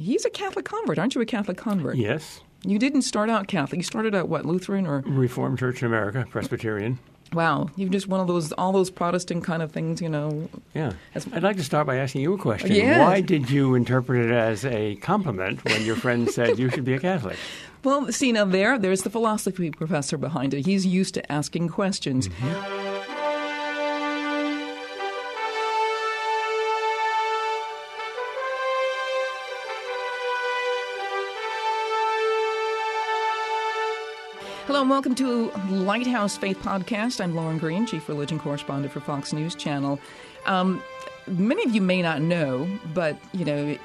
He's a Catholic convert. Aren't you a Catholic convert? Yes. You didn't start out Catholic. You started out what, Lutheran or? Reformed Church in America, Presbyterian. Wow, you're just one of those, all those Protestant kind of things, you know. Yeah. As- I'd like to start by asking you a question. Yes. Why did you interpret it as a compliment when your friend said you should be a Catholic? Well, see, now there, there's the philosophy professor behind it. He's used to asking questions. Hello welcome to Lighthouse Faith Podcast. I'm Lauren Green, Chief Religion Correspondent for Fox News Channel. Um, many of you may not know, but you know,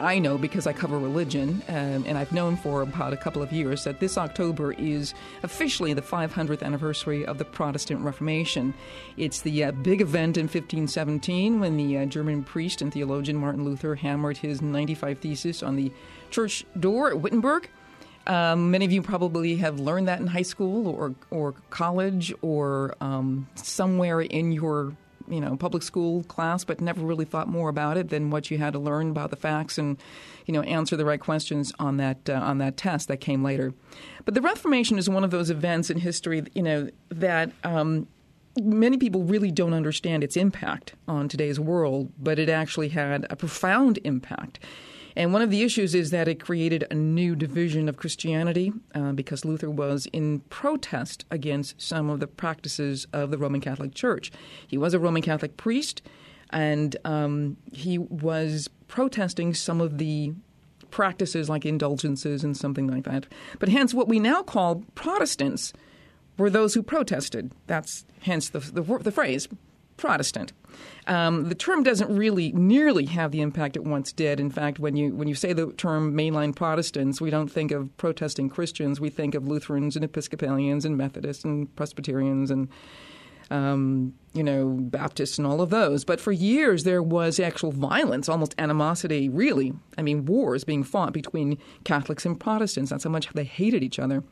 I know because I cover religion, um, and I've known for about a couple of years that this October is officially the 500th anniversary of the Protestant Reformation. It's the uh, big event in 1517 when the uh, German priest and theologian Martin Luther hammered his 95 thesis on the church door at Wittenberg. Um, many of you probably have learned that in high school or or college or um, somewhere in your you know public school class, but never really thought more about it than what you had to learn about the facts and you know answer the right questions on that uh, on that test that came later. But the Reformation is one of those events in history, you know, that. Um, Many people really don't understand its impact on today's world, but it actually had a profound impact. And one of the issues is that it created a new division of Christianity uh, because Luther was in protest against some of the practices of the Roman Catholic Church. He was a Roman Catholic priest, and um, he was protesting some of the practices like indulgences and something like that. But hence, what we now call Protestants were those who protested. That's hence the, the, the phrase Protestant. Um, the term doesn't really nearly have the impact it once did. In fact, when you when you say the term mainline Protestants, we don't think of protesting Christians. We think of Lutherans and Episcopalians and Methodists and Presbyterians and um, you know Baptists and all of those. But for years there was actual violence, almost animosity. Really, I mean, wars being fought between Catholics and Protestants. That's how much they hated each other.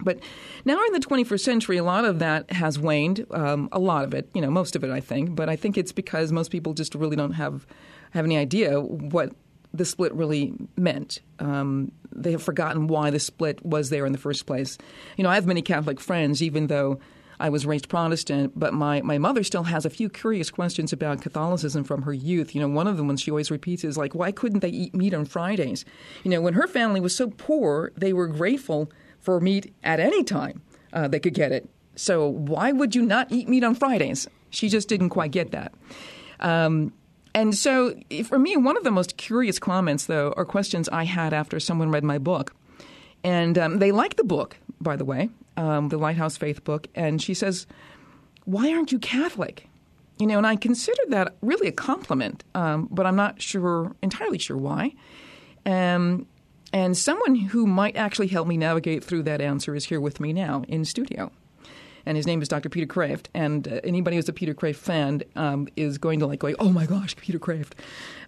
But now in the 21st century, a lot of that has waned. Um, a lot of it, you know, most of it, I think. But I think it's because most people just really don't have have any idea what the split really meant. Um, they have forgotten why the split was there in the first place. You know, I have many Catholic friends, even though I was raised Protestant, but my, my mother still has a few curious questions about Catholicism from her youth. You know, one of them, when she always repeats, is like, why couldn't they eat meat on Fridays? You know, when her family was so poor, they were grateful for meat at any time uh, they could get it. So why would you not eat meat on Fridays? She just didn't quite get that. Um, and so, for me, one of the most curious comments, though, or questions I had after someone read my book. And um, they liked the book, by the way, um, the Lighthouse Faith book. And she says, Why aren't you Catholic? You know, and I consider that really a compliment, um, but I'm not sure, entirely sure why. Um, and someone who might actually help me navigate through that answer is here with me now in studio and his name is Dr. Peter Kreeft. And uh, anybody who's a Peter Kreeft fan um, is going to like going, oh my gosh, Peter Kreeft.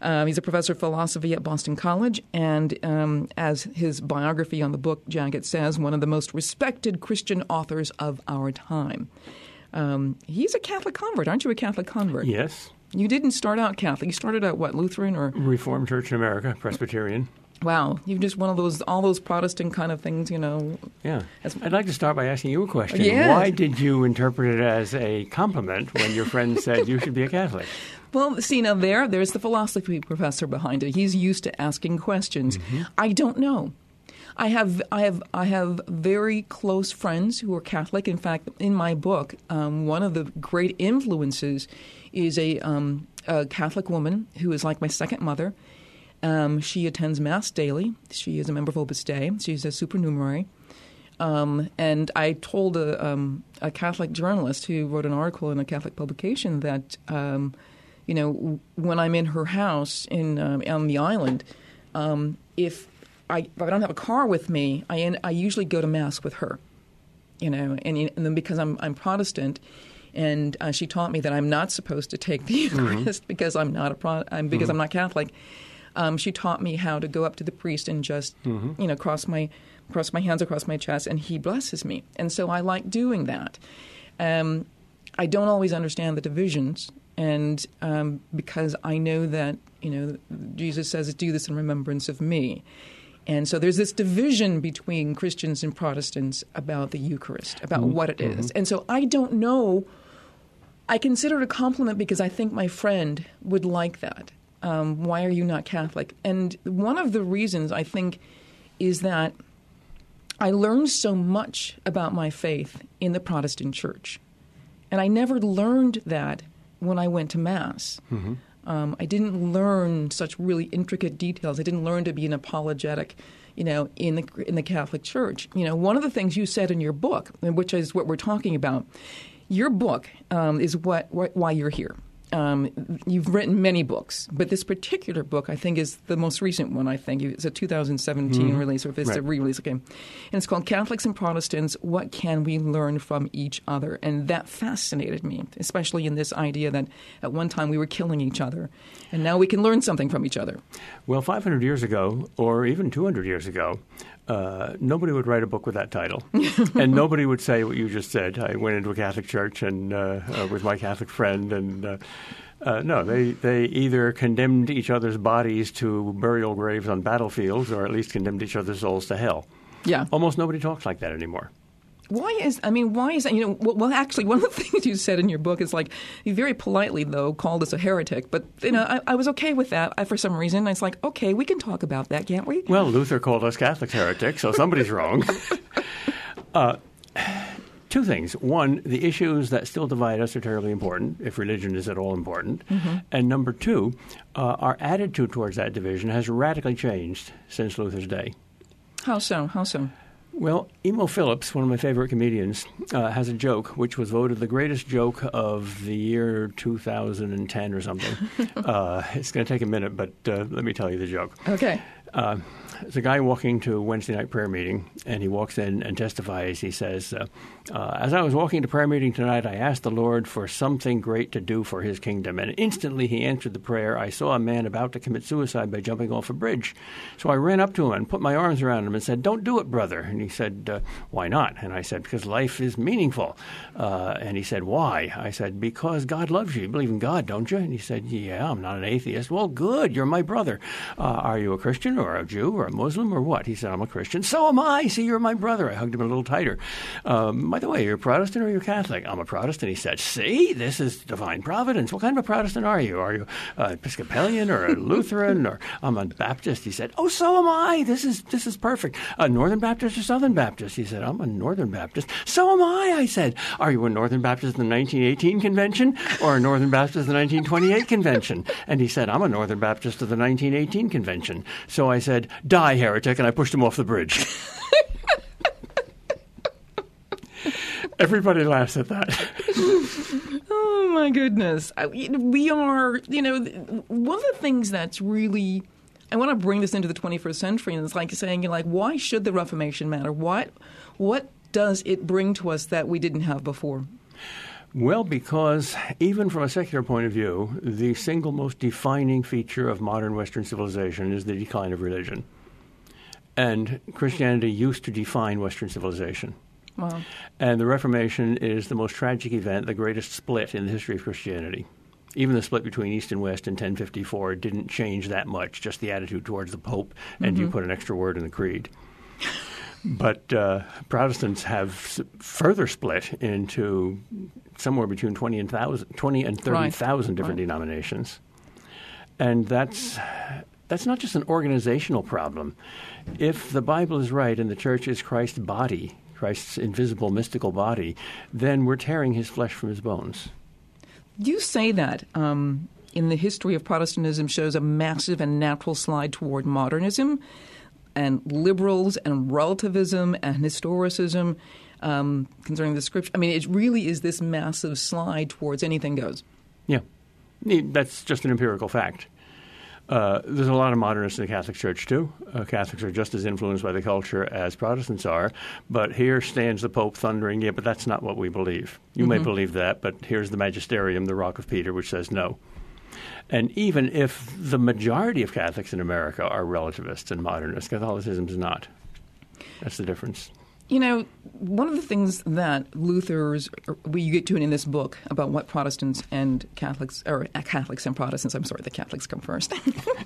Um, he's a professor of philosophy at Boston College, and um, as his biography on the book Jacket says, one of the most respected Christian authors of our time. Um, he's a Catholic convert, aren't you? A Catholic convert? Yes. You didn't start out Catholic. You started out what, Lutheran or? Reformed Church in America, Presbyterian. Wow, you're just one of those all those Protestant kind of things, you know. Yeah. I'd like to start by asking you a question. Yes. Why did you interpret it as a compliment when your friend said you should be a Catholic? Well, see now there, there's the philosophy professor behind it. He's used to asking questions. I don't know. I have I have I have very close friends who are Catholic. In fact, in my book, um, one of the great influences is a, um, a Catholic woman who is like my second mother. Um, she attends Mass daily. She is a member of Opus Dei. She's a supernumerary. Um, and I told a, um, a Catholic journalist who wrote an article in a Catholic publication that, um, you know, when I'm in her house in um, on the island, um, if I if I don't have a car with me, I en- I usually go to mass with her, you know, and, and then because I'm I'm Protestant. And uh, she taught me that I'm not supposed to take the Eucharist because I'm not a Pro- I'm, because I'm not Catholic. Um, she taught me how to go up to the priest and just you know cross my cross my hands across my chest, and he blesses me. And so I like doing that. Um, I don't always understand the divisions and um, because I know that you know Jesus says, "Do this in remembrance of me." And so there's this division between Christians and Protestants about the Eucharist, about mm-hmm. what it is. Mm-hmm. And so I don't know. I consider it a compliment because I think my friend would like that. Um, why are you not Catholic? And one of the reasons I think is that I learned so much about my faith in the Protestant church. And I never learned that when I went to Mass. Mm-hmm. Um, I didn't learn such really intricate details. I didn't learn to be an apologetic, you know, in the in the Catholic Church. You know, one of the things you said in your book, which is what we're talking about, your book um, is what, why you're here. Um, you've written many books, but this particular book, I think, is the most recent one. I think it's a 2017 mm-hmm. release, or if it's right. a re-release, okay. And it's called "Catholics and Protestants: What Can We Learn from Each Other?" And that fascinated me, especially in this idea that at one time we were killing each other, and now we can learn something from each other. Well, 500 years ago, or even 200 years ago, uh, nobody would write a book with that title, and nobody would say what you just said. I went into a Catholic church and uh, uh, with my Catholic friend, and uh, uh, no, they they either condemned each other's bodies to burial graves on battlefields, or at least condemned each other's souls to hell. Yeah, almost nobody talks like that anymore. Why is I mean why is that? You know, well, actually, one of the things you said in your book is like you very politely though called us a heretic, but you know I, I was okay with that I, for some reason. I was like, okay, we can talk about that, can't we? Well, Luther called us Catholics heretics, so somebody's wrong. Uh, two things. One, the issues that still divide us are terribly important, if religion is at all important. Mm-hmm. And number two, uh, our attitude towards that division has radically changed since Luther's day. How so? How so? Well, Emo Phillips, one of my favorite comedians, uh, has a joke which was voted the greatest joke of the year 2010 or something. uh, it's going to take a minute, but uh, let me tell you the joke. Okay. There's a guy walking to a Wednesday night prayer meeting, and he walks in and testifies. He says, uh, uh, As I was walking to prayer meeting tonight, I asked the Lord for something great to do for his kingdom. And instantly he answered the prayer. I saw a man about to commit suicide by jumping off a bridge. So I ran up to him and put my arms around him and said, Don't do it, brother. And he said, uh, Why not? And I said, Because life is meaningful. Uh, and he said, Why? I said, Because God loves you. You believe in God, don't you? And he said, Yeah, I'm not an atheist. Well, good. You're my brother. Uh, are you a Christian or a Jew or a Muslim or what? He said, I'm a Christian. So am I. See, you're my brother. I hugged him a little tighter. Um, by the way, are you're a Protestant or are you're Catholic? I'm a Protestant. He said, See, this is divine providence. What kind of a Protestant are you? Are you uh, Episcopalian or a Lutheran or I'm a Baptist? He said, Oh, so am I. This is this is perfect. A Northern Baptist or Southern Baptist? He said, I'm a Northern Baptist. So am I. I said, Are you a Northern Baptist in the 1918 convention or a Northern Baptist in the 1928 convention? And he said, I'm a Northern Baptist of the 1918 convention. So I said, Die, heretic, and I pushed him off the bridge. Everybody laughs at that. oh my goodness. We are, you know, one of the things that's really I want to bring this into the 21st century, and it's like saying, you know, like, why should the Reformation matter? What, what does it bring to us that we didn't have before? Well, because even from a secular point of view, the single most defining feature of modern Western civilization is the decline of religion. And Christianity used to define Western civilization. Wow. And the Reformation is the most tragic event, the greatest split in the history of Christianity. Even the split between East and West in 1054 didn't change that much, just the attitude towards the Pope, and mm-hmm. you put an extra word in the creed. But uh, Protestants have s- further split into somewhere between 20 and, 20 and 30,000 right. different right. denominations. And that's, that's not just an organizational problem. If the Bible is right and the church is Christ's body, Christ's invisible mystical body, then we're tearing his flesh from his bones. You say that um, in the history of Protestantism shows a massive and natural slide toward modernism, and liberals and relativism and historicism um, concerning the scripture. I mean, it really is this massive slide towards anything goes. Yeah, that's just an empirical fact. Uh, there's a lot of modernists in the Catholic Church too. Uh, Catholics are just as influenced by the culture as Protestants are. But here stands the Pope thundering, "Yeah, but that's not what we believe. You mm-hmm. may believe that, but here's the Magisterium, the Rock of Peter, which says no." And even if the majority of Catholics in America are relativists and modernists, Catholicism is not. That's the difference. You know, one of the things that Luther's we get to it in this book about what Protestants and Catholics or uh, Catholics and Protestants. I'm sorry, the Catholics come first.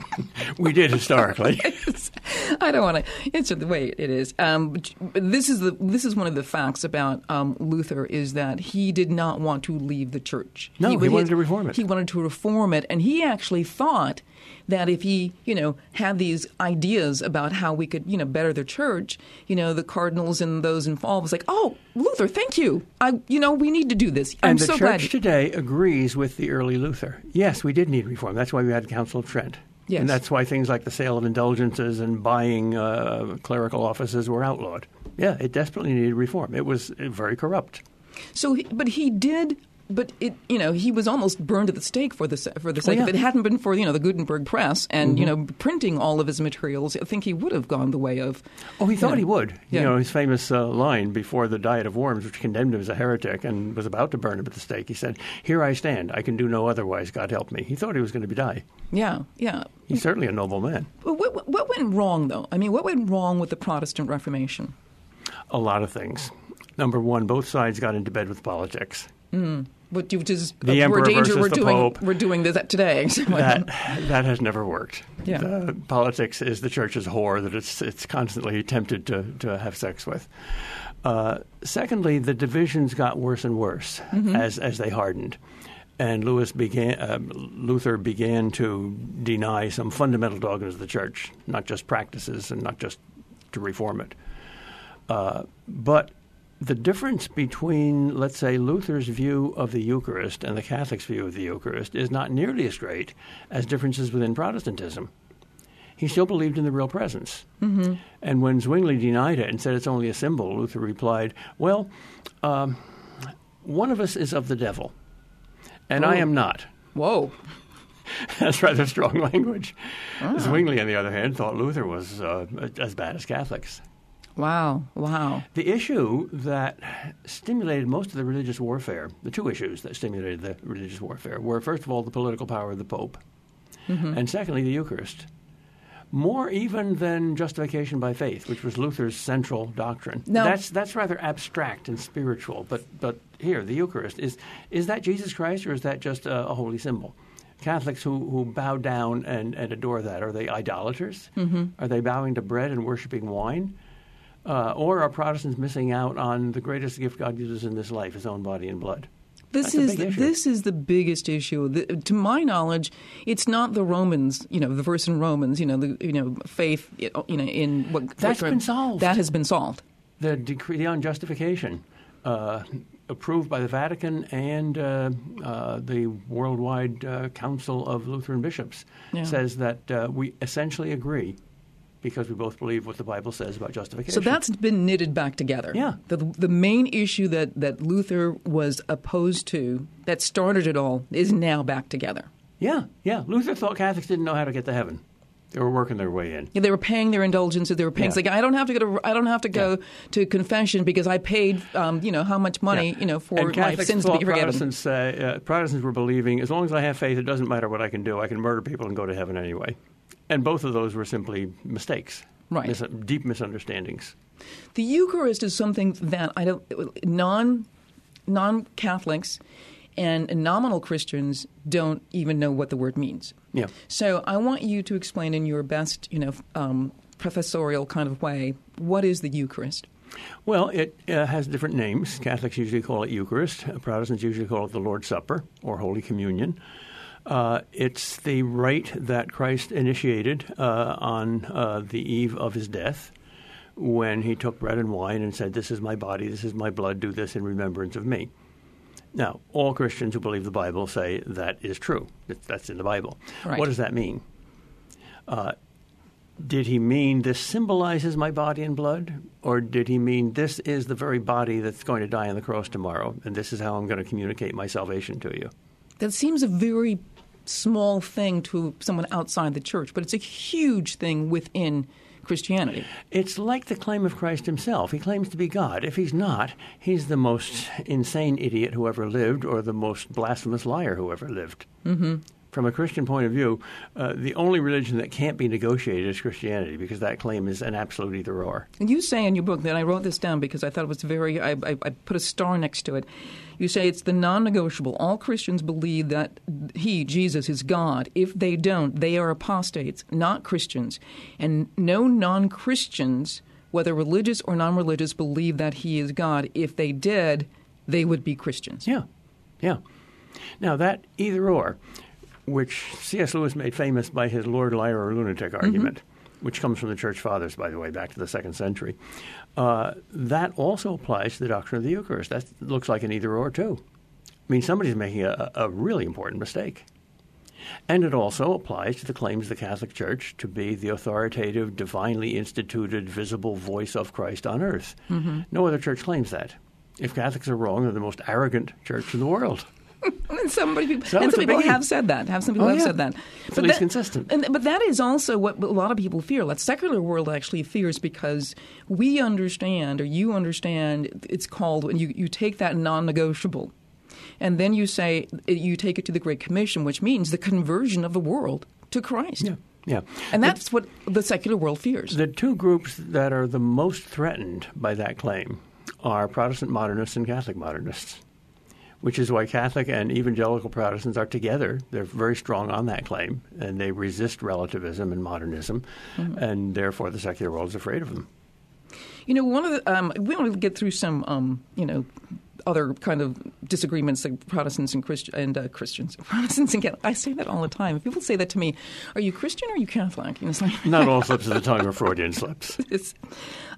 we did historically. I don't want to. answer the way it is. Um, this is the this is one of the facts about um, Luther is that he did not want to leave the church. No, he, he wanted to reform it. He wanted to reform it, and he actually thought that if he, you know, had these ideas about how we could, you know, better the church, you know, the cardinals and those involved was like, oh, Luther, thank you. I, you know, we need to do this. I'm and the so church glad. today agrees with the early Luther. Yes, we did need reform. That's why we had Council of Trent. Yes. And that's why things like the sale of indulgences and buying uh, clerical offices were outlawed. Yeah, it desperately needed reform. It was very corrupt. So, but he did but it, you know, he was almost burned at the stake for the for the sake yeah. of it. hadn't been for you know the Gutenberg press and Mm-hmm. you know printing all of his materials, I think he would have gone the way of. Oh, he thought know, he would. Yeah. You know, his famous uh, line before the Diet of Worms, which condemned him as a heretic and was about to burn him at the stake, he said, Here I stand. I can do no otherwise. God help me. He thought he was going to be die. Yeah, yeah. He's certainly a noble man. What, what- went wrong, though? I mean, what went wrong with the Protestant Reformation? A lot of things. Number one, both sides got into bed with politics. What, which is The we're danger we're the doing pope. we're doing this today. That that has never worked. Yeah. The politics is the church's whore that it's it's constantly tempted to to have sex with. Uh, secondly, the divisions got worse and worse as as they hardened, and Lewis began uh, Luther began to deny some fundamental dogmas of the church, not just practices and not just to reform it. Uh, but the difference between, let's say, Luther's view of the Eucharist and the Catholic's view of the Eucharist is not nearly as great as differences within Protestantism. He still believed in the real presence. Mm-hmm. And when Zwingli denied it and said it's only a symbol, Luther replied, Well, um, one of us is of the devil, and I Oh. am not. whoa, That's rather strong language. Zwingli, on the other hand, thought Luther was uh, as bad as Catholics. Wow, wow. The issue that stimulated most of the religious warfare, the two issues that stimulated the religious warfare, were first of all the political power of the Pope, and secondly the Eucharist. More even than justification by faith, which was Luther's central doctrine. Now- that's that's rather abstract and spiritual. But but here, the Eucharist is is that Jesus Christ or is that just a, a holy symbol? Catholics who, who bow down and, and adore that are they idolaters? Mm-hmm. Are they bowing to bread and worshiping wine? Uh, or are Protestants missing out on the greatest gift God gives us in this life, His own body and blood? This That's is big this is the biggest issue. The, to my knowledge, it's not the Romans. You know, the verse in Romans. You know, the you know faith. You know, in what That's what- been solved. That has been solved. The decree on justification, uh, approved by the Vatican and uh, uh, the Worldwide uh, Council of Lutheran Bishops, Yeah. says that uh, we essentially agree because we both believe what the Bible says about justification. So that's been knitted back together. Yeah. The, the main issue that, that Luther was opposed to, that started it all, is now back together. yeah, yeah. Luther thought Catholics didn't know how to get to heaven. They were working their way in. Yeah, they were paying their indulgences. They were paying. Yeah. It's like I don't have to go to. I don't have to go to confession because I paid. Um, you know how much money. Yeah. You know for and my sins to be forgiven. Protestants, say, uh, Protestants were believing, as long as I have faith, it doesn't matter what I can do. I can murder people and go to heaven anyway. And both of those were simply mistakes, Right. mis- deep misunderstandings. The Eucharist is something that I don't non non Catholics and nominal Christians don't even know what the word means. Yeah. So I want you to explain in your best, you know, um, professorial kind of way, what is the Eucharist? Well, it uh, has different names. Catholics usually call it Eucharist. Protestants usually call it the Lord's Supper or Holy Communion. Uh, it's the rite that Christ initiated uh, on uh, the eve of his death when he took bread and wine and said, This is my body, this is my blood, do this in remembrance of me. Now, all Christians who believe the Bible say that is true. That's in the Bible. Right. What does that mean? Uh, did he mean this symbolizes my body and blood? Or did he mean this is the very body that's going to die on the cross tomorrow, and this is how I'm going to communicate my salvation to you? That seems a very small thing to someone outside the church, but it's a huge thing within Christianity. It's like the claim of Christ himself. He claims to be God. If he's not, he's the most insane idiot who ever lived or the most blasphemous liar who ever lived. Mm-hmm. From a Christian point of view, uh, the only religion that can't be negotiated is Christianity because that claim is an absolute either or. And you say in your book that I wrote this down because I thought it was very, I, I, I put a star next to it. You say it's the non negotiable. All Christians believe that He, Jesus, is God. If they don't, they are apostates, not Christians. And no non Christians, whether religious or non religious, believe that He is God. If they did, they would be Christians. Yeah, yeah. Now, that either or which C.S. Lewis made famous by his Lord Liar or Lunatic argument, mm-hmm. which comes from the Church Fathers, by the way, back to the second century. Uh, that also applies to the doctrine of the Eucharist. That looks like an either or, too. I mean, somebody's making a, a really important mistake. And it also applies to the claims of the Catholic Church to be the authoritative, divinely instituted, visible voice of Christ on earth. Mm-hmm. No other church claims that. If Catholics are wrong, they're the most arrogant church in the world and somebody people, so and some people have said that. Have some people oh, have yeah. said that. It's but at least that, consistent. And, but that is also what a lot of people fear. Like secular world actually fears because we understand, or you understand, it's called when you, you take that non-negotiable, and then you say you take it to the Great Commission, which means the conversion of the world to Christ. Yeah. Yeah. And that's the, what the secular world fears. The two groups that are the most threatened by that claim are Protestant modernists and Catholic modernists which is why Catholic and evangelical Protestants are together. They're very strong on that claim, and they resist relativism and modernism, mm-hmm. and therefore the secular world is afraid of them. You know, one of the um, we want to get through some, um, you know, other kind of disagreements like Protestants and, Christ- and uh, Christians, Protestants and Catholics. I say that all the time. People say that to me. Are you Christian or are you Catholic? You know, like Not all slips of the tongue are Freudian slips.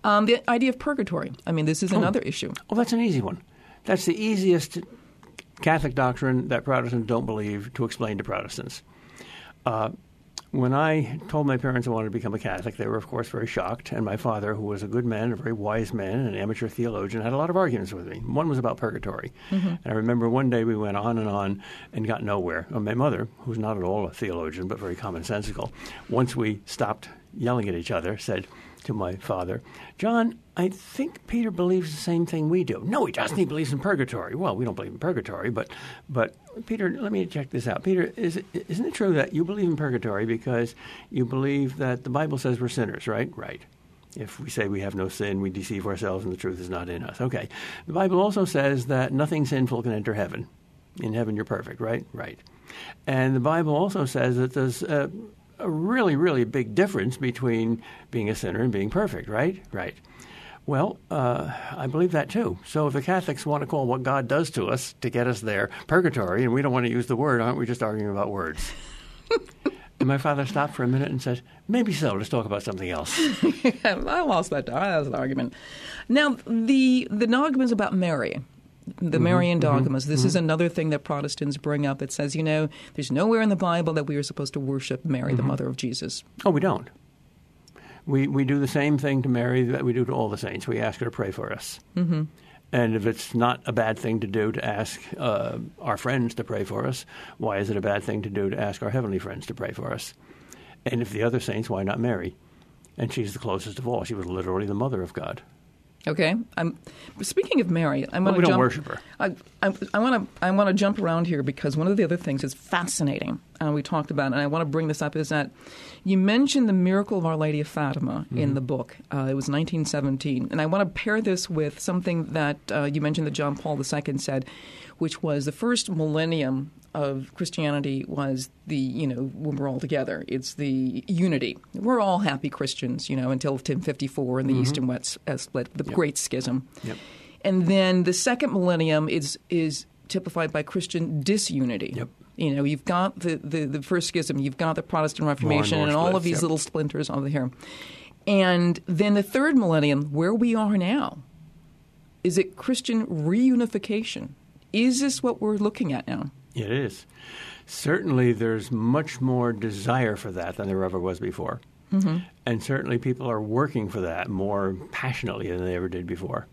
Um, the idea of purgatory. I mean, this is oh. another issue. Well, that's an easy one. That's the easiest Catholic doctrine that Protestants don't believe to explain to Protestants. Uh, when I told my parents I wanted to become a Catholic, they were, of course, very shocked. And my father, who was a good man, a very wise man, an amateur theologian, had a lot of arguments with me. One was about purgatory. Mm-hmm. And I remember one day we went on and on and got nowhere. And my mother, who's not at all a theologian but very commonsensical, once we stopped yelling at each other, said, to my father, John, I think Peter believes the same thing we do. No, he doesn't. He believes in purgatory. Well, we don't believe in purgatory, but but Peter, let me check this out. Peter, isn't it true that you believe in purgatory because you believe that the Bible says we're sinners, right? Right. If we say we have no sin, we deceive ourselves and the truth is not in us. Okay. The Bible also says that nothing sinful can enter heaven. In heaven, you're perfect, right? Right. And the Bible also says that there's uh, a really, really big difference between being a sinner and being perfect, right? Right. Well, uh, I believe that too. So if the Catholics want to call what God does to us to get us there purgatory, and we don't want to use the word, aren't we just arguing about words? and my father stopped for a minute and said, "Maybe so. Let's talk about something else." I lost that. I lost the argument. Now the the argument is about Mary the mm-hmm, Marian mm-hmm. dogmas. This mm-hmm. is another thing that Protestants bring up. It says, you know, there's nowhere in the Bible that we are supposed to worship Mary, the mm-hmm. mother of Jesus. Oh, we don't. We we do the same thing to Mary that we do to all the saints. We ask her to pray for us. Mm-hmm. And if it's not a bad thing to do to ask uh, our friends to pray for us, why is it a bad thing to do to ask our heavenly friends to pray for us? And if the other saints, why not Mary? And she's the closest of all. She was literally the mother of God. Okay. I'm speaking of Mary. I'm to jump. Don't worship her. I, I, want to I want to jump around here because one of the other things is fascinating. Uh, we talked about, and I want to bring this up is that you mentioned the miracle of Our Lady of Fatima mm-hmm. in the book. Uh, it was 1917, and I want to pair this with something that uh, you mentioned that John Paul II said, which was the first millennium of Christianity was the, you know, when we're all together, it's the unity. We're all happy Christians, you know, until 1054 and the mm-hmm. East and West uh, split, the yep. Great Schism. Yep. And then the second millennium is is typified by Christian disunity. Yep. You know, you've got the, the, the first schism, you've got the Protestant Reformation, and, and all of these yep. little splinters over here. And then the third millennium, where we are now, is it Christian reunification? Is this what we're looking at now? It is. Certainly, there's much more desire for that than there ever was before. Mm-hmm. And certainly, people are working for that more passionately than they ever did before.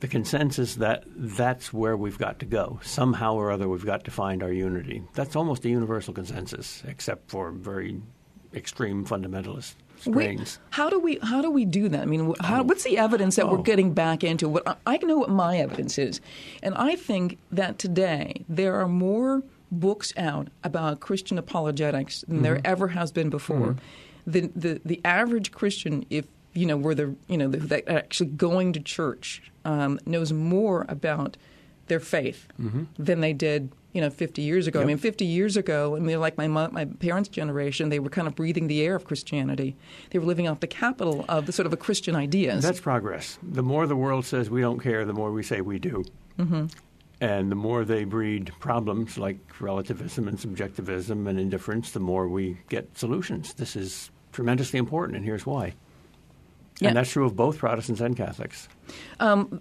The consensus that that's where we've got to go. Somehow or other, we've got to find our unity. That's almost a universal consensus, except for very extreme fundamentalist strains. how do we how do we do that? I mean, how, oh. what's the evidence that oh. we're getting back into? What I know what my evidence is, and I think that today there are more books out about Christian apologetics than there mm-hmm. ever has been before. Mm-hmm. The, the the average Christian, if you know, were the you know the, that actually going to church, um, knows more about their faith than they did you know 50 years ago. I mean, 50 years ago, I mean, like my my parents' generation, they were kind of breathing the air of Christianity. They were living off the capital of the sort of a Christian ideas. That's progress. The more the world says we don't care, the more we say we do. Mm-hmm. And the more they breed problems like relativism and subjectivism and indifference, the more we get solutions. This is tremendously important, and here's why. And that's true of both Protestants and Catholics. Um,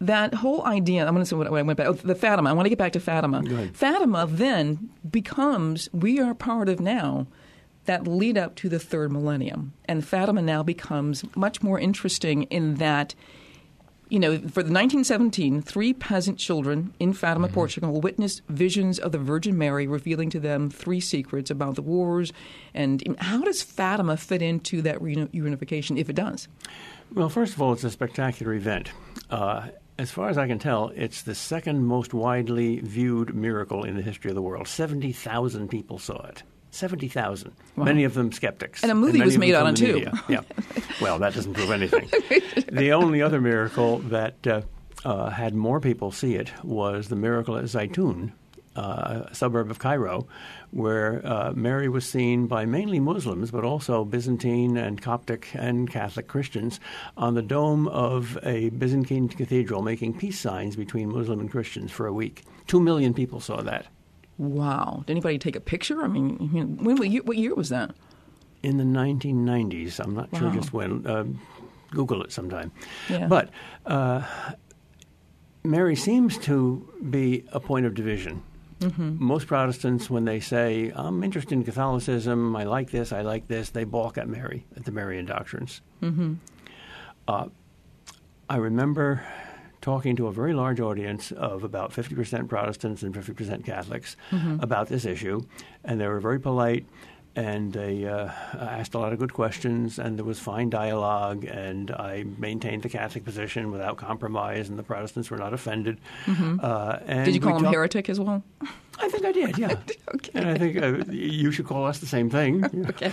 that whole idea, I'm going to say what, what I went back. Oh, the Fatima. I want to get back to Fatima. Fatima then becomes we are part of now that lead up to the third millennium, and Fatima now becomes much more interesting in that. You know, for the 1917, three peasant children in Fatima, Mm-hmm. Portugal, witnessed visions of the Virgin Mary revealing to them three secrets about the wars. And how does Fatima fit into that reunification, if it does? Well, first of all, it's a spectacular event. Uh, as far as I can tell, it's the second most widely viewed miracle in the history of the world. 70,000 people saw it. 70,000. Many of them skeptics. And a movie many was made on it, too. Yeah. Well, that doesn't prove anything. the only other miracle that uh, uh, had more people see it was the miracle at Zaytun, uh, a suburb of Cairo, where uh, Mary was seen by mainly Muslims, but also Byzantine and Coptic and Catholic Christians on the dome of a Byzantine cathedral, making peace signs between Muslim and Christians for a week. Two million people saw that. Wow. Did anybody take a picture? I mean, you know, when, what, year, what year was that? in the 1990s. I'm not sure just when. Um, Google it sometime. Yeah. But uh, Mary seems to be a point of division. Mm-hmm. Most Protestants, when they say, I'm interested in Catholicism, I like this, I like this, they balk at Mary, at the Marian doctrines. Mm-hmm. Uh, I remember talking to a very large audience of about 50% Protestants and 50% Catholics Mm-hmm. about this issue, and they were very polite. And they uh, asked a lot of good questions, and there was fine dialogue. And I maintained the Catholic position without compromise, and the Protestants were not offended. Uh, and Mm-hmm. Did you call him talked- heretic as well? I think I did, yeah. Okay. And I think uh, you should call us the same thing. Okay.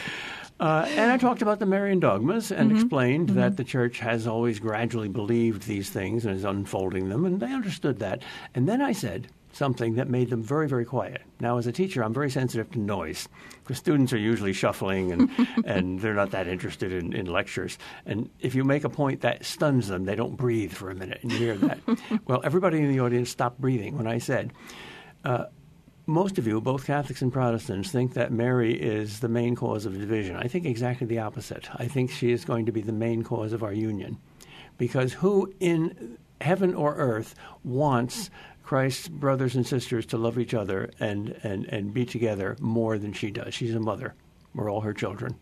Uh, and I talked about the Marian dogmas and mm-hmm. explained that mm-hmm. the church has always gradually believed these things and is unfolding them, and they understood that. And then I said something that made them very, very quiet. Now, as a teacher, I'm very sensitive to noise because students are usually shuffling and, and they're not that interested in, in lectures. And if you make a point that stuns them, they don't breathe for a minute, and you hear that. well, everybody in the audience stopped breathing when I said, uh, most of you, both Catholics and Protestants, think that Mary is the main cause of division. I think exactly the opposite. I think she is going to be the main cause of our union. Because who in heaven or earth wants Christ's brothers and sisters to love each other and, and, and be together more than she does? She's a mother. We're all her children.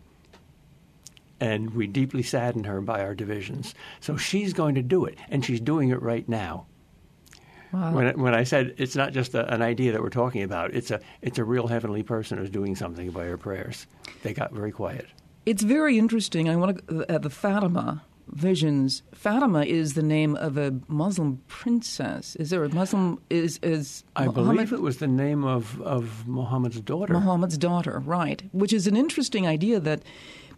And we deeply sadden her by our divisions. So she's going to do it, and she's doing it right now. Wow. When, I- when I said it's not just a, an idea that we're talking about, it's a it's a real heavenly person who's doing something by her prayers. They got very quiet. It's very interesting. I want to uh, at the Fatima visions. Fatima is the name of a Muslim princess. Is there a Muslim? Is is I Muhammad believe it was the name of, of Muhammad's daughter. Muhammad's daughter? Right. Which is an interesting idea that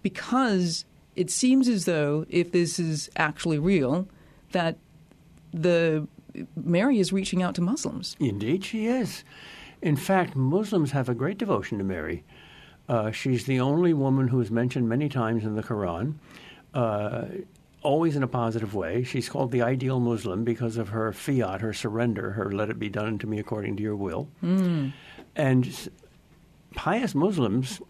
because it seems as though if this is actually real, that the Mary is reaching out to Muslims. Indeed, she is. In fact, Muslims have a great devotion to Mary. Uh, she's the only woman who is mentioned many times in the Quran, uh, always in a positive way. She's called the ideal Muslim because of her fiat, her surrender, her let it be done unto me according to your will. And pious Muslims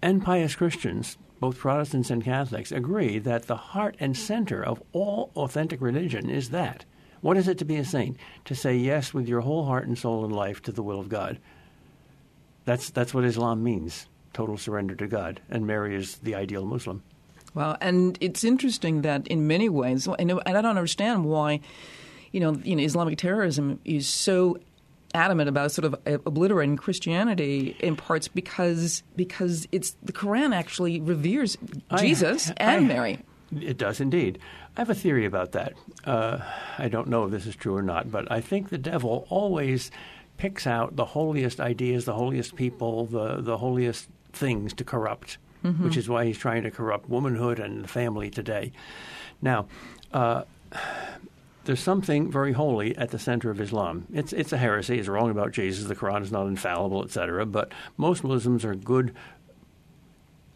and pious Christians, both Protestants and Catholics, agree that the heart and center of all authentic religion is that. What is it to be a saint? To say yes with your whole heart and soul and life to the will of God. That's, that's what Islam means total surrender to God. And Mary is the ideal Muslim. Well, and it's interesting that in many ways, and I don't understand why, you know, you know, Islamic terrorism is so adamant about sort of obliterating Christianity in parts because because it's the Quran actually reveres Jesus I- and Mary. It does indeed. I have a theory about that. Uh, I don't know if this is true or not, but I think the devil always picks out the holiest ideas, the holiest people, the, the holiest things to corrupt, mm-hmm. which is why he's trying to corrupt womanhood and the family today. Now, uh, there's something very holy at the center of Islam. It's it's a heresy. It's wrong about Jesus. The Quran is not infallible, etc. But most Muslims are good,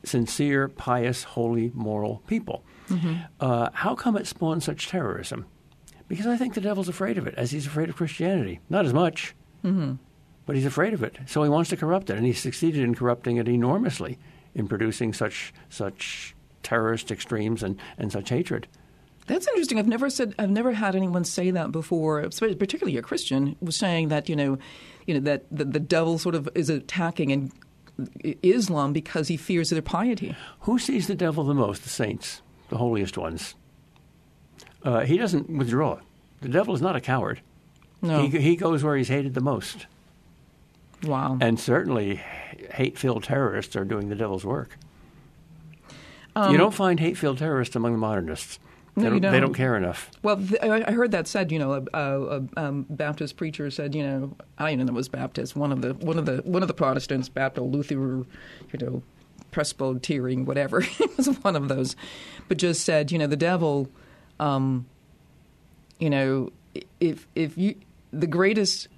sincere, pious, holy, moral people. Mm-hmm. Uh, how come it spawned such terrorism? Because I think the devil's afraid of it, as he's afraid of Christianity. Not as much, mm-hmm. but he's afraid of it. So he wants to corrupt it, and he's succeeded in corrupting it enormously in producing such such terrorist extremes and, and such hatred. That's interesting. I've never said I've never had anyone say that before, particularly a Christian was saying that you know, you know that the, the devil sort of is attacking and Islam because he fears their piety. Who sees the devil the most? The saints, the holiest ones. Uh, he doesn't withdraw. The devil is not a coward. No. He, he goes where he's hated the most. Wow. And certainly, hate filled terrorists are doing the devil's work. Um, you don't find hate filled terrorists among the modernists. No, they, don't, don't. they don't care enough. Well, th- I heard that said. You know, a, a, a um, Baptist preacher said, you know, I didn't know it was Baptist. One of the one of the one of the Protestants, Baptist, Luther, you know, Presbyterian, whatever. it was one of those, but just said, you know, the devil, um, you know, if if you the greatest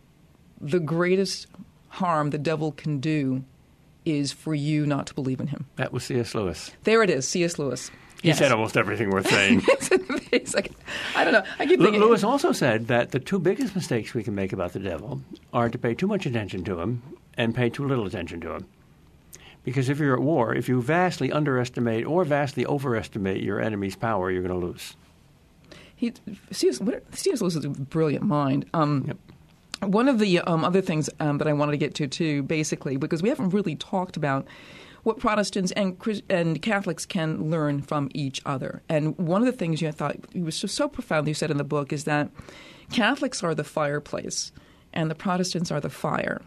the greatest harm the devil can do is for you not to believe in him. That was C.S. Lewis. There it is, C.S. Lewis. He yes. said almost everything worth saying. it's like, I don't know. I keep thinking. Lewis also said that the two biggest mistakes we can make about the devil are to pay too much attention to him and pay too little attention to him. Because if you're at war, if you vastly underestimate or vastly overestimate your enemy's power, you're going to lose. He, C.S. Lewis is a brilliant mind. Um, yep. One of the um, other things um, that I wanted to get to, too, basically, because we haven't really talked about what Protestants and and Catholics can learn from each other. And one of the things you thought you was so, so profoundly said in the book is that Catholics are the fireplace and the Protestants are the fire.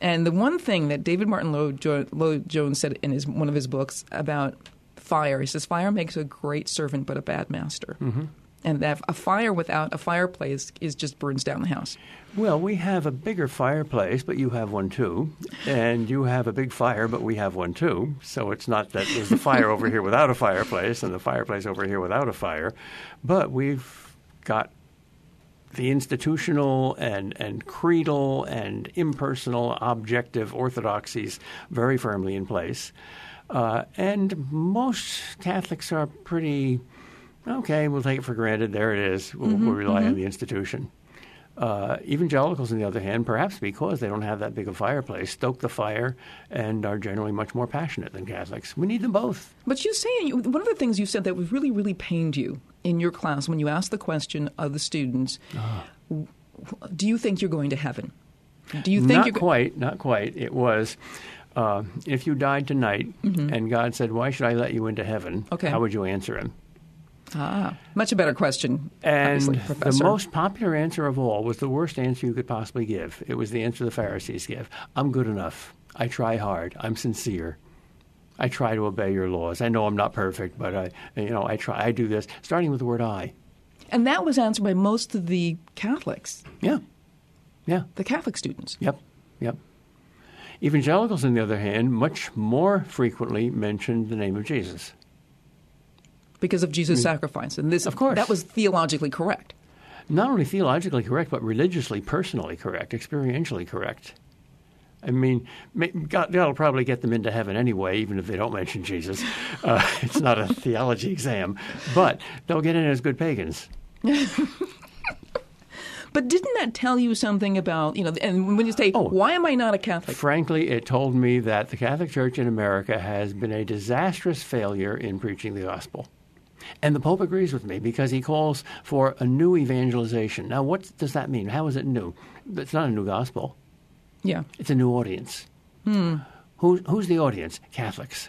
And the one thing that David Martyn Lloyd Jones said in his one of his books about fire, he says, "Fire makes a great servant, but a bad master." Mm-hmm and that a fire without a fireplace is just burns down the house. Well, we have a bigger fireplace, but you have one too, and you have a big fire, but we have one too. So it's not that there's a fire over here without a fireplace and the fireplace over here without a fire, but we've got the institutional and, and creedal and impersonal objective orthodoxies very firmly in place. Uh, and most Catholics are pretty okay, we'll take it for granted. There it is. We'll, mm-hmm, we'll rely mm-hmm. on the institution. Uh, evangelicals, on the other hand, perhaps because they don't have that big a fireplace, stoke the fire and are generally much more passionate than Catholics. We need them both. But you say one of the things you said that was really, really pained you in your class when you ask the question of the students, ah. "Do you think you're going to heaven?" Do you think not you're go- quite? Not quite. It was. Uh, if you died tonight mm-hmm. and God said, "Why should I let you into heaven?" Okay. How would you answer Him? Ah, much a better question. And the most popular answer of all was the worst answer you could possibly give. It was the answer the Pharisees give I'm good enough. I try hard. I'm sincere. I try to obey your laws. I know I'm not perfect, but I, you know, I try. I do this, starting with the word "I." And that was answered by most of the Catholics. Yeah, yeah. The Catholic students. Yep, yep. Evangelicals, on the other hand, much more frequently mentioned the name of Jesus because of Jesus' mm. sacrifice. And this, of course, that was theologically correct. Not only theologically correct, but religiously, personally correct, experientially correct. I mean, God, will probably get them into heaven anyway, even if they don't mention Jesus. Uh, it's not a theology exam, but they'll get in as good pagans. But didn't that tell you something about, you know, and when you say, oh, why am I not a Catholic? Frankly, it told me that the Catholic Church in America has been a disastrous failure in preaching the gospel. And the Pope agrees with me because he calls for a new evangelization. Now, what does that mean? How is it new? It's not a new gospel. Yeah. It's a new audience. Hmm. Who, who's the audience? Catholics.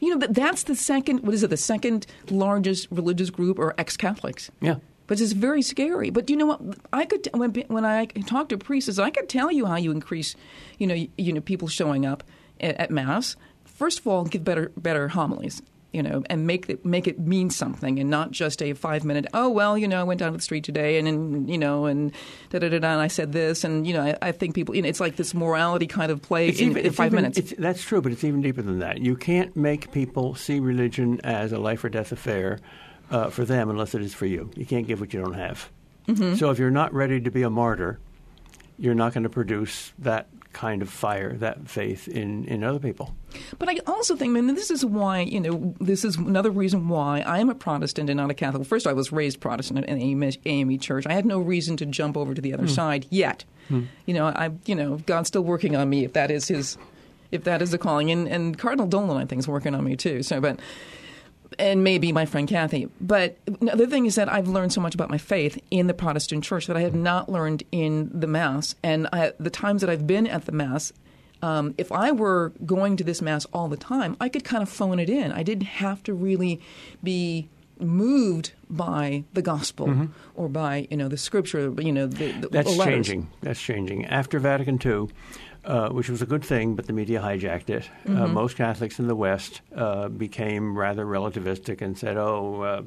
You know, that's the second, what is it, the second largest religious group or ex Catholics? Yeah. But it's very scary. But you know what? I could when when I talk to priests, I could tell you how you increase, you know, you, you know, people showing up at, at mass. First of all, give better better homilies you know, and make it make it mean something, and not just a five minute. Oh well, you know, I went down to the street today, and, and you know, and da da da da, and I said this, and you know, I, I think people, you know, it's like this morality kind of play in, even- in five even- minutes. that's true, but it's even deeper than that. You can't make people see religion as a life or death affair uh, for them unless it is for you. You can't give what you don't have. Mm-hmm. So if you're not ready to be a martyr, you're not going to produce that kind of fire, that faith in, in other people. But I also think, mean, this is why, you know, this is another reason why I am a Protestant and not a Catholic. First, I was raised Protestant in AME, AME Church. I had no reason to jump over to the other hmm. side yet. Hmm. You know, I, you know, God's still working on me if that is his, if that is the calling. And, and Cardinal Dolan, I think, is working on me too. So, but, and maybe my friend Kathy. But the thing is that I've learned so much about my faith in the Protestant church that I have not learned in the Mass. And I, the times that I've been at the Mass, um, if I were going to this Mass all the time, I could kind of phone it in. I didn't have to really be moved by the gospel or by you know the scripture you know the, the That's letters. changing. That's changing. After Vatican II, uh, which was a good thing, but the media hijacked it. Uh, Mm-hmm. most Catholics in the West uh, became rather relativistic and said, "Oh, uh,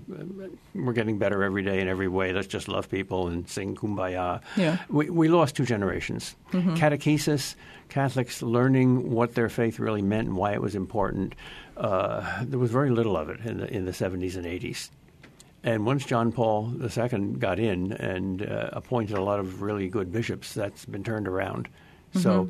we're getting better every day in every way. Let's just love people and sing kumbaya." Yeah. Mm-hmm. We, we lost two generations. Catechesis, Catholics learning what their faith really meant and why it was important. Uh, there was very little of it in the in the 70s and 80s. And once John Paul II got in and uh, appointed a lot of really good bishops, that's been turned around. So,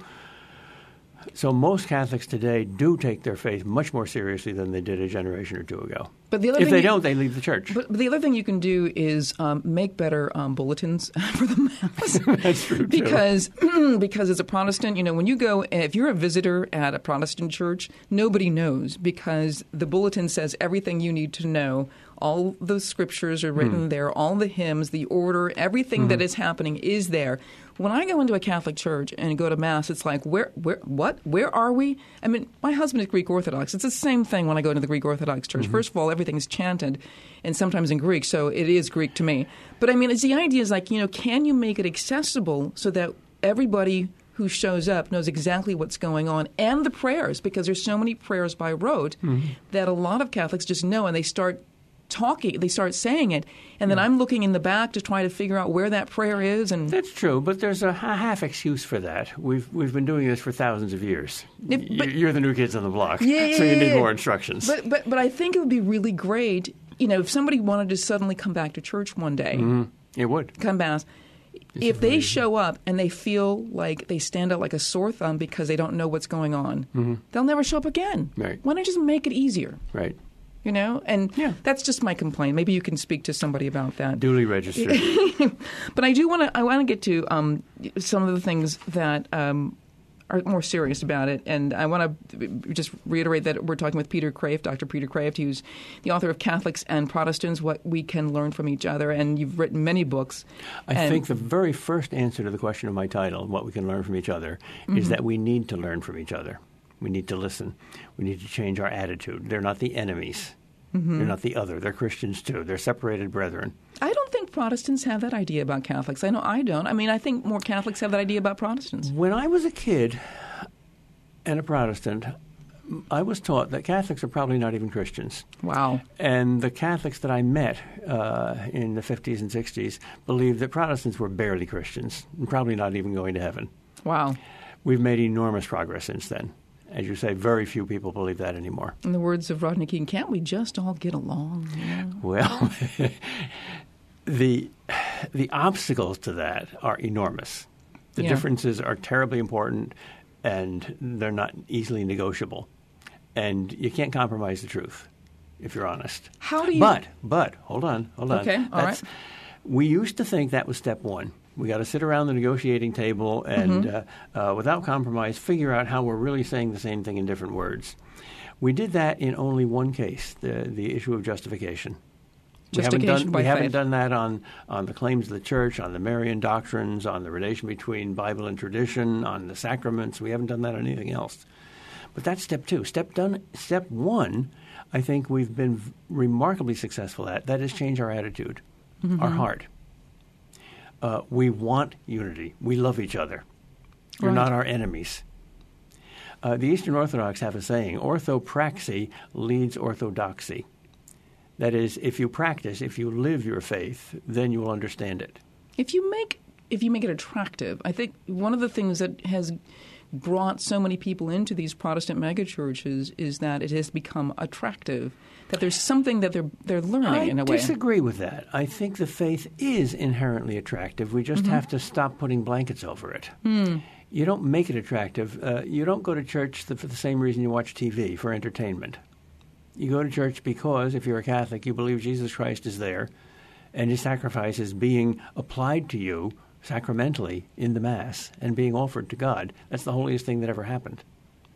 so most Catholics today do take their faith much more seriously than they did a generation or two ago. But the other if they you- don't, they leave the church. But, but the other thing you can do is um, make better um, bulletins for the mass. That's true, too. because because as a Protestant, you know, when you go, if you're a visitor at a Protestant church, nobody knows because the bulletin says everything you need to know. All the scriptures are Hmm. written there, all the hymns, the order, everything that Mm-hmm. is happening is there. When I go into a Catholic church and go to mass, it's like, where, where, what, where are we? I mean, my husband is Greek Orthodox. It's the same thing when I go into the Greek Orthodox church. Mm-hmm. First of all, everything is chanted, and sometimes in Greek, so it is Greek to me. But I mean, it's the idea is like, you know, can you make it accessible so that everybody who shows up knows exactly what's going on and the prayers because there's so many prayers by rote that a lot of Catholics just know and they start talking they start saying it and then I'm looking in the back to try to figure out where that prayer is and That's true, but there's a, a half excuse for that. We've we've been doing this for thousands of years. If- but- You're the new kids on the block, Yeah, yeah, so you need more instructions. But but but I think it would be really great, you know, if somebody wanted to suddenly come back to church one day, mm-hmm. it would. come back. If they show up and they feel like they stand out like a sore thumb because they don't know what's going on, mm-hmm. they'll never show up again. Right. Why don't just make it easier? Right. You know, and Yeah. that's just my complaint. Maybe you can speak to somebody about that. Duly registered. But I do want to. I want to get to um, some of the things that um, are more serious about it, and I want to just reiterate that we're talking with Peter Kreeft, Dr. Peter Kreeft, who's the author of Catholics and Protestants: What We Can Learn from Each Other, and you've written many books. I And- think the very first answer to the question of my title, what we can learn from each other, is that we need to learn from each other. We need to listen. We need to change our attitude. They're not the enemies. They're not the other. They're Christians too. They're separated brethren. I don't think Protestants have that idea about Catholics. I know I don't. I mean, I think more Catholics have that idea about Protestants. When I was a kid and a Protestant, I was taught that Catholics are probably not even Christians. Wow. And the Catholics that I met uh, in the 50s and 60s believed that Protestants were barely Christians and probably not even going to heaven. Wow. We've made enormous progress since then. As you say, very few people believe that anymore. In the words of Rodney King, can't we just all get along? you know? Well, the the obstacles to that are enormous. The Yeah. differences are terribly important, and they're not easily negotiable. And you can't compromise the truth, if you're honest. How do you- But but hold on, hold on. Okay, all That's- right. We used to think that was step one. We got to sit around the negotiating table and, Mm-hmm. uh, uh, without compromise, figure out how we're really saying the same thing in different words. We did that in only one case, the the issue of justification. We haven't done we haven't done that on on the claims of the church, on the Marian doctrines, on the relation between Bible and tradition, on the sacraments. We haven't done that on anything else. But that's step two. Step done. Step one, I think we've been v- remarkably successful at. That that is change our attitude, Mm-hmm. our heart. Uh, we want unity. We love each other. You're Right. not our enemies. Uh, the Eastern Orthodox have a saying orthopraxy leads orthodoxy. That is, if you practice, if you live your faith, then you will understand it. If you make if you make it attractive, I think one of the things that has brought so many people into these Protestant megachurches is that it has become attractive. That there's something that they're they're learning I in a way. I disagree with that. I think the faith is inherently attractive. We just Mm-hmm. have to stop putting blankets over it. Hmm. You don't make it attractive. Uh, you don't go to church for the same reason you watch TV for entertainment. You go to church because, if you're a Catholic, you believe Jesus Christ is there, and His sacrifice is being applied to you sacramentally in the Mass and being offered to God. That's the holiest thing that ever happened.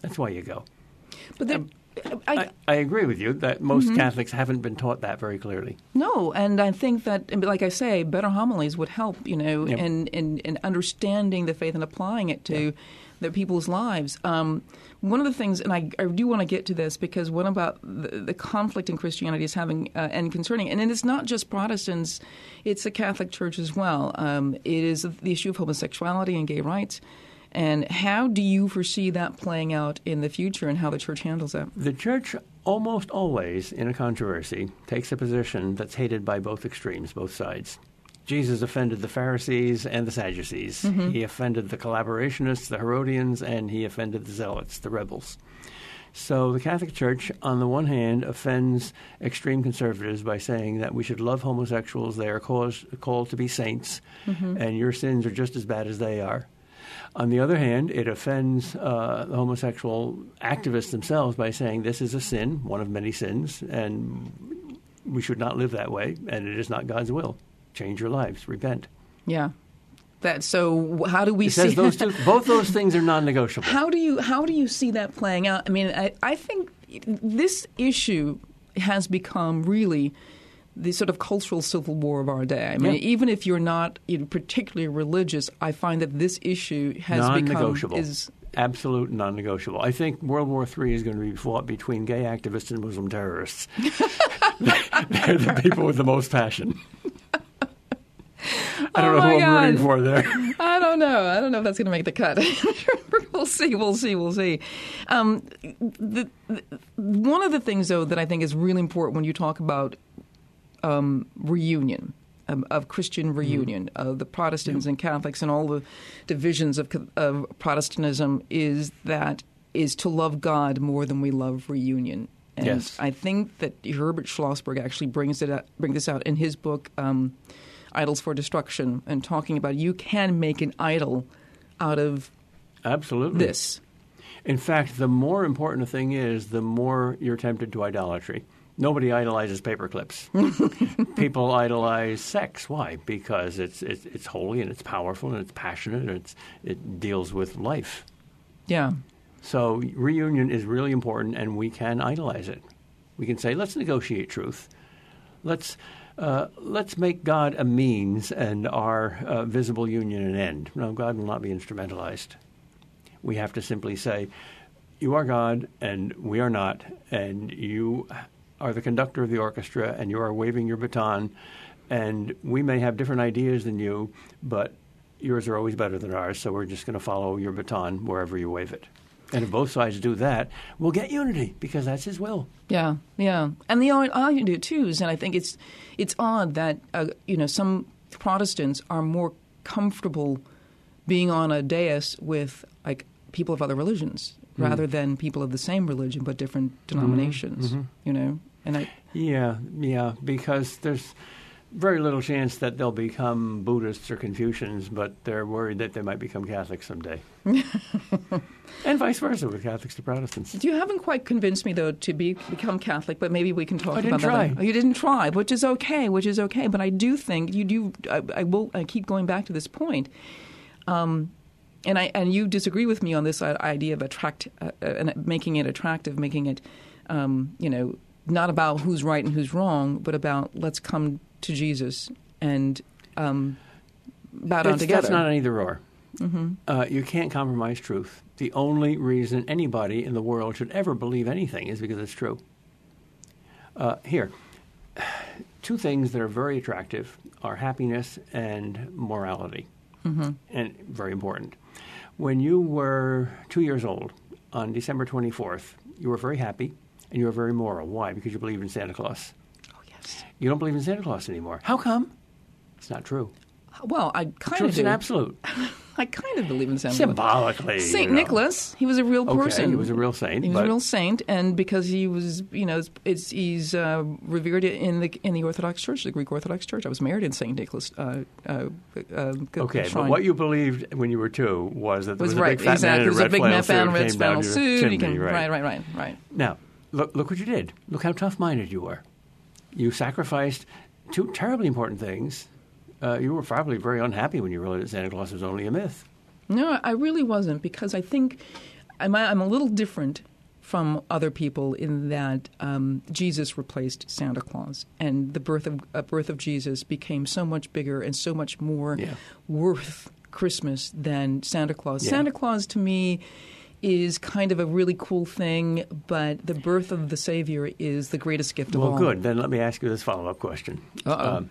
That's why you go. but there, I, I, I agree with you that most Mm-hmm. Catholics haven't been taught that very clearly. No, and I think that, like I say, better homilies would help, you know, Yep. in, in, in understanding the faith and applying it to the people's lives. Um, one of the things, and I, I do want to get to this because one about the, the conflict in Christianity is having uh, and concerning, and it's not just Protestants; it's the Catholic Church as well. Um, it is the issue of homosexuality and gay rights. And how do you foresee that playing out in the future, and how the church handles that? The church almost always, in a controversy, takes a position that's hated by both extremes, both sides. Jesus offended the Pharisees and the Sadducees. He offended the collaborationists, the Herodians, and he offended the Zealots, the rebels. So the Catholic Church, on the one hand, offends extreme conservatives by saying that we should love homosexuals. They are cause, called to be saints, and your sins are just as bad as they are. On the other hand, it offends uh, the homosexual activists themselves by saying this is a sin, one of many sins, and we should not live that way, and it is not God's will. Change your lives, repent. Yeah, that. So how do we It see those two, both those things are non-negotiable. How do you how do you see that playing out? I mean, I, I think this issue has become really the sort of cultural civil war of our day. I mean, Yeah. even if you're not you know, particularly religious, I find that this issue has non-negotiable. become is Absolute non-negotiable. I think World War III is going to be fought between gay activists and Muslim terrorists. They're the people with the most passion. I don't Oh know who I'm rooting for there. I don't know. I don't know if that's going to make the cut. we'll see. We'll see. We'll see. Um, the, the, one of the things, though, that I think is really important when you talk about um, reunion. Um, of Christian reunion, of the Protestants and Catholics, and all the divisions of, of Protestantism, is that is to love God more than we love reunion. And Yes. I think that Herbert Schlossberg actually brings it out, brings this out in his book um, "Idols for Destruction" and talking about you can make an idol out of Absolutely. this. In fact, the more important a thing is, the more you're tempted to idolatry. Nobody idolizes paper clips. People idolize sex. Why? Because it's, it's it's holy and it's powerful and it's passionate and it's it deals with life. Yeah, So reunion is really important, and we can idolize it. We can say, let's negotiate truth. Let's uh, let's make God a means and our uh, visible union an end. No, God will not be instrumentalized. We have to simply say, you are God and we are not, and you are the conductor of the orchestra, and you are waving your baton, and we may have different ideas than you, but yours are always better than ours, so we're just going to follow your baton wherever you wave it. And if both sides do that, we'll get unity because that's His will. yeah, yeah. And the do too is, and I think it's it's odd that uh, you know some Protestants are more comfortable being on a dais with like people of other religions hmm. rather than people of the same religion but different mm-hmm. denominations. Mm-hmm. You know, and I Yeah, yeah, because there's very little chance that they'll become Buddhists or Confucians, but they're worried that they might become Catholics someday. and vice versa with Catholics to Protestants. You haven't quite convinced me, though, to be become Catholic. But maybe we can talk I didn't about try. later. Oh, you didn't try, which is okay. Which is okay. But I do think you do. I, I will. I keep going back to this point. Um, and I and you disagree with me on this idea of attract uh, uh, and making it attractive, making it, um, you know, not about who's right and who's wrong, but about let's come to Jesus and um, bow down together. That's not an either or. Uh, you can't compromise truth. The only reason anybody in the world should ever believe anything is because it's true. Uh, here, two things that are very attractive are happiness and morality, and very important. When you were two years old, on December 24th, you were very happy and you were very moral. Why? Because you believe in Santa Claus. Yes. You don't believe in Santa Claus anymore. How come? It's not true. Well, I kind of an do. absolute. I kind of believe in Santa Claus. Symbolically. Saint you know. Nicholas, he was a real Okay, person. he was a real saint, He was a real saint, and because he was, you know, it's, he's uh, revered in the in the Orthodox Church, the Greek Orthodox Church. I was married in Saint Nicholas. Uh, uh, uh, Okay, but what you believed when you were two was that there was was, right, a big fat exactly. man in a red big flannel suit red flannel suit. chimney, can, right. right, right, right, right. Now, look, look what you did. Look how tough-minded you were. You sacrificed two terribly important things. Uh, you were probably very unhappy when you realized that Santa Claus was only a myth. No, I really wasn't because I think I'm, I'm a little different from other people in that um, Jesus replaced Santa Claus, and the birth of uh, birth of Jesus became so much bigger and so much more Yeah. worth Christmas than Santa Claus. Yeah. Santa Claus to me is kind of a really cool thing, but the birth of the Savior is the greatest gift of Well, all. Well, good. Then let me ask you this follow-up question. Uh-oh. Um,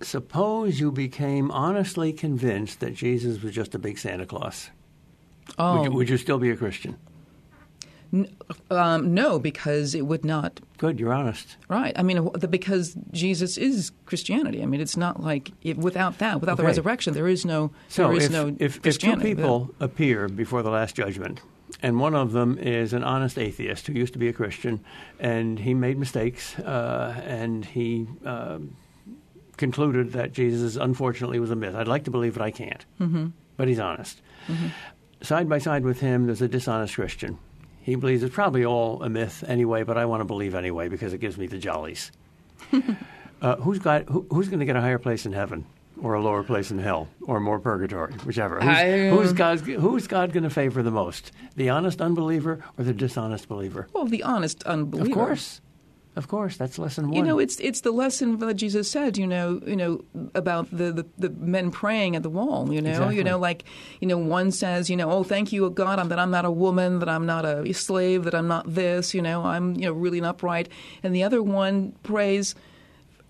suppose you became honestly convinced that Jesus was just a big Santa Claus. oh, Would, you, would you still be a Christian? Um, no, because it would not Good, you're honest. Right. I mean, because Jesus is Christianity. I mean, it's not like it, without that, without the resurrection, there is no So there is if, no if, if two people appear before the Last Judgment, and one of them is an honest atheist who used to be a Christian, and he made mistakes, uh, and he um concluded that Jesus unfortunately was a myth. I'd like to believe it, I can't. Mm-hmm. But he's honest. Side by side with him, there's a dishonest Christian. He believes it's probably all a myth anyway, but I want to believe anyway because it gives me the jollies. uh, who's got who, who's going to get a higher place in heaven, or a lower place in hell, or more purgatory, whichever? Who's, I, uh, who's God? Who's God going to favor the most? The honest unbeliever or the dishonest believer? well, the honest unbeliever. Of course, of course. That's lesson one. You know, it's it's the lesson that Jesus said. You know, you know about the, the, the men praying at the wall. You know, Exactly. you know, like you know, one says, you know, oh, thank you, God, I'm, that I'm not a woman, that I'm not a slave, that I'm not this. You know, I'm you know really an upright. And the other one prays,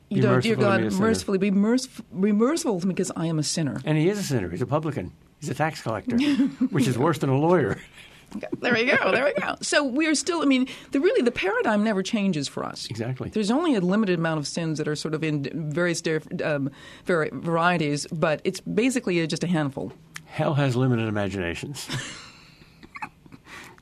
you Be know, dear God, me, mercifully be merciful, be merciful to me because I am a sinner. and he is a sinner. He's a publican. He's a tax collector, which is worse than a lawyer. There we go. There we go. So we're still. I mean, the really the paradigm never changes for us. Exactly. There's only a limited amount of sins that are sort of in various um, varieties, but it's basically just a handful. Hell has limited imaginations.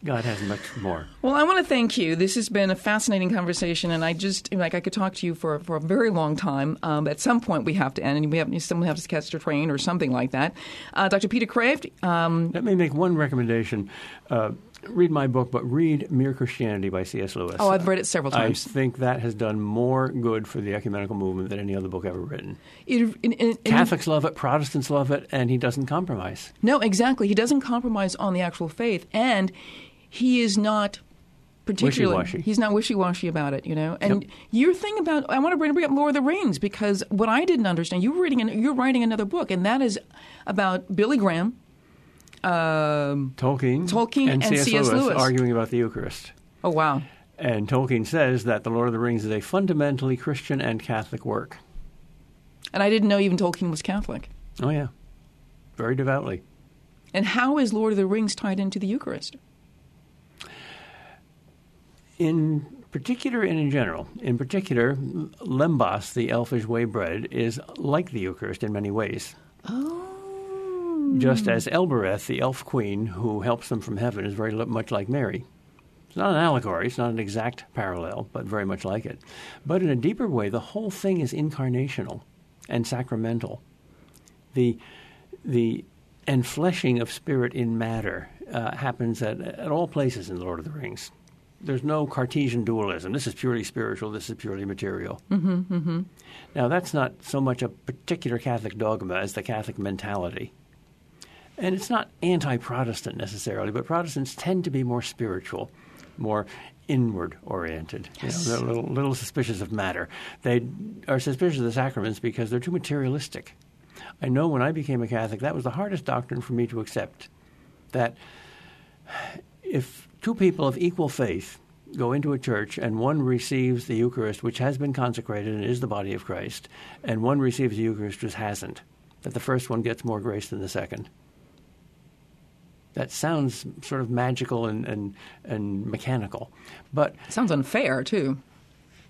God has much more. Well, I want to thank you. This has been a fascinating conversation, and I just like I could talk to you for for a very long time. Um, at some point, we have to end, and we have someone has to catch the train or something like that. Uh, Dr. Peter Kreeft, um, Let me make one recommendation. Uh, read my book, but read Mere Christianity by C.S. Lewis. oh, I've read it several times. I think that has done more good for the ecumenical movement than any other book ever written. It- in- in- in- Catholics love it, Protestants love it, and he doesn't compromise. No, exactly. He doesn't compromise on the actual faith, and he is not particularly. Wishy-washy. He's not wishy-washy about it, you know. And Yep. your thing about I want to bring bring up Lord of the Rings because what I didn't understand, you were reading, an, you're writing another book, and that is about Billy Graham. Um, Tolkien, Tolkien and C.S. C.S. Lewis, Lewis. arguing about the Eucharist. oh wow, And Tolkien says that The Lord of the Rings is a fundamentally Christian and Catholic work. and I didn't know even Tolkien was Catholic. Oh, yeah. Very devoutly. And how is Lord of the Rings tied into the Eucharist? In particular and in general, in particular, lembas, the elfish way bread, is like the Eucharist in many ways. Oh, Just as Elbereth, the elf queen who helps them from heaven, is very much like Mary. It's not an allegory, it's not an exact parallel, but very much like it. But in a deeper way, the whole thing is incarnational and sacramental. The, the enfleshing of spirit in matter uh, happens at, at all places in The Lord of the Rings. There's no Cartesian dualism. This is purely spiritual, this is purely material. Mm-hmm, Now, that's not so much a particular Catholic dogma as the Catholic mentality. And it's not anti Protestant necessarily, but Protestants tend to be more spiritual, more inward oriented. You know, they're a little, little suspicious of matter. They are suspicious of the sacraments because they're too materialistic. I know when I became a Catholic, that was the hardest doctrine for me to accept. That if two people of equal faith go into a church and one receives the Eucharist, which has been consecrated and is the body of Christ, and one receives the Eucharist which hasn't, that the first one gets more grace than the second. That sounds sort of magical and, and, and mechanical. But Sounds unfair, too.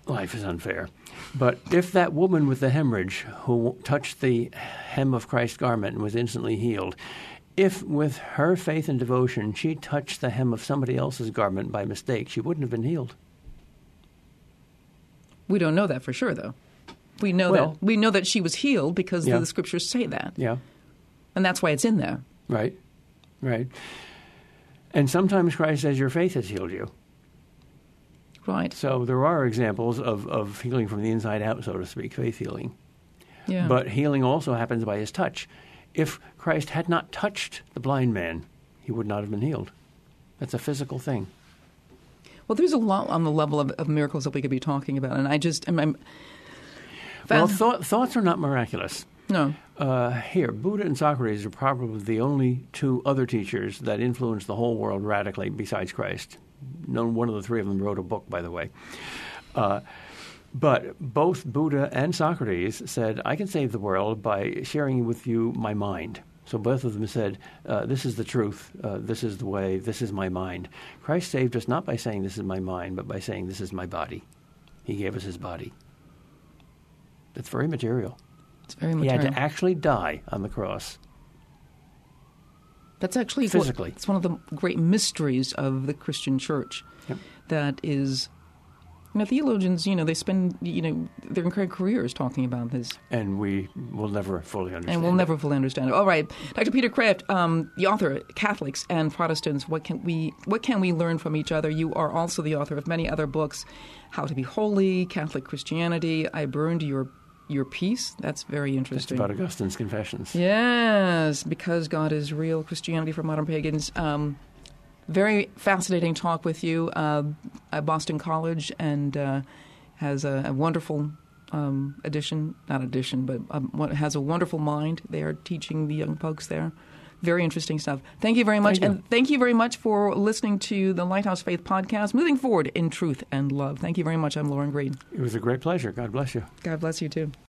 life is unfair. But if that woman with the hemorrhage who touched the hem of Christ's garment and was instantly healed, if with her faith and devotion she touched the hem of somebody else's garment by mistake, she wouldn't have been healed. We don't know that for sure, though. We know Well- that we know that she was healed because Yeah. the scriptures say that, Yeah. and that's why it's in there. Right, right. And sometimes Christ says, Your faith has healed you. Right? So there are examples of, of healing from the inside out, so to speak, faith healing. Yeah. But healing also happens by his touch. If Christ had not touched the blind man, he would not have been healed. That's a physical thing. well, there's a lot on the level of, of miracles that we could be talking about, and I just I'm, I'm Well, thought, thoughts are not miraculous. no. Uh, here, Buddha and Socrates are probably the only two other teachers that influenced the whole world radically besides Christ. No one of the three of them wrote a book, by the way. Uh, but both Buddha and Socrates said, I can save the world by sharing with you my mind. So both of them said, uh, This is the truth, uh, this is the way, this is my mind. Christ saved us not by saying, This is my mind, but by saying, This is my body. He gave us his body. That's very material. It's very material. He had to actually die on the cross. That's actually what- Physically. it's one of the great mysteries of the Christian Church. Yep. That is, know, theologians. You know, they spend you know their entire careers talking about this, And we will never fully understand. and we'll it. never fully understand it. All right, Dr. Peter Kreeft, um, the author, Catholics and Protestants. What can we what can we learn from each other? You are also the author of many other books, How to Be Holy, Catholic Christianity. I burned your your piece. That's very interesting. about Augustine's Confessions. Yes, because God is real. Christianity for modern pagans. Um, very fascinating talk with you uh, at Boston College, and uh, has a, a wonderful um, addition, not addition, but um, has a wonderful mind. They are teaching the young folks there. Very interesting stuff. Thank you very much, Thank you. and thank you very much for listening to the Lighthouse Faith podcast. Moving forward in truth and love. Thank you very much. I'm Lauren Green. It was a great pleasure. God bless you. God bless you too.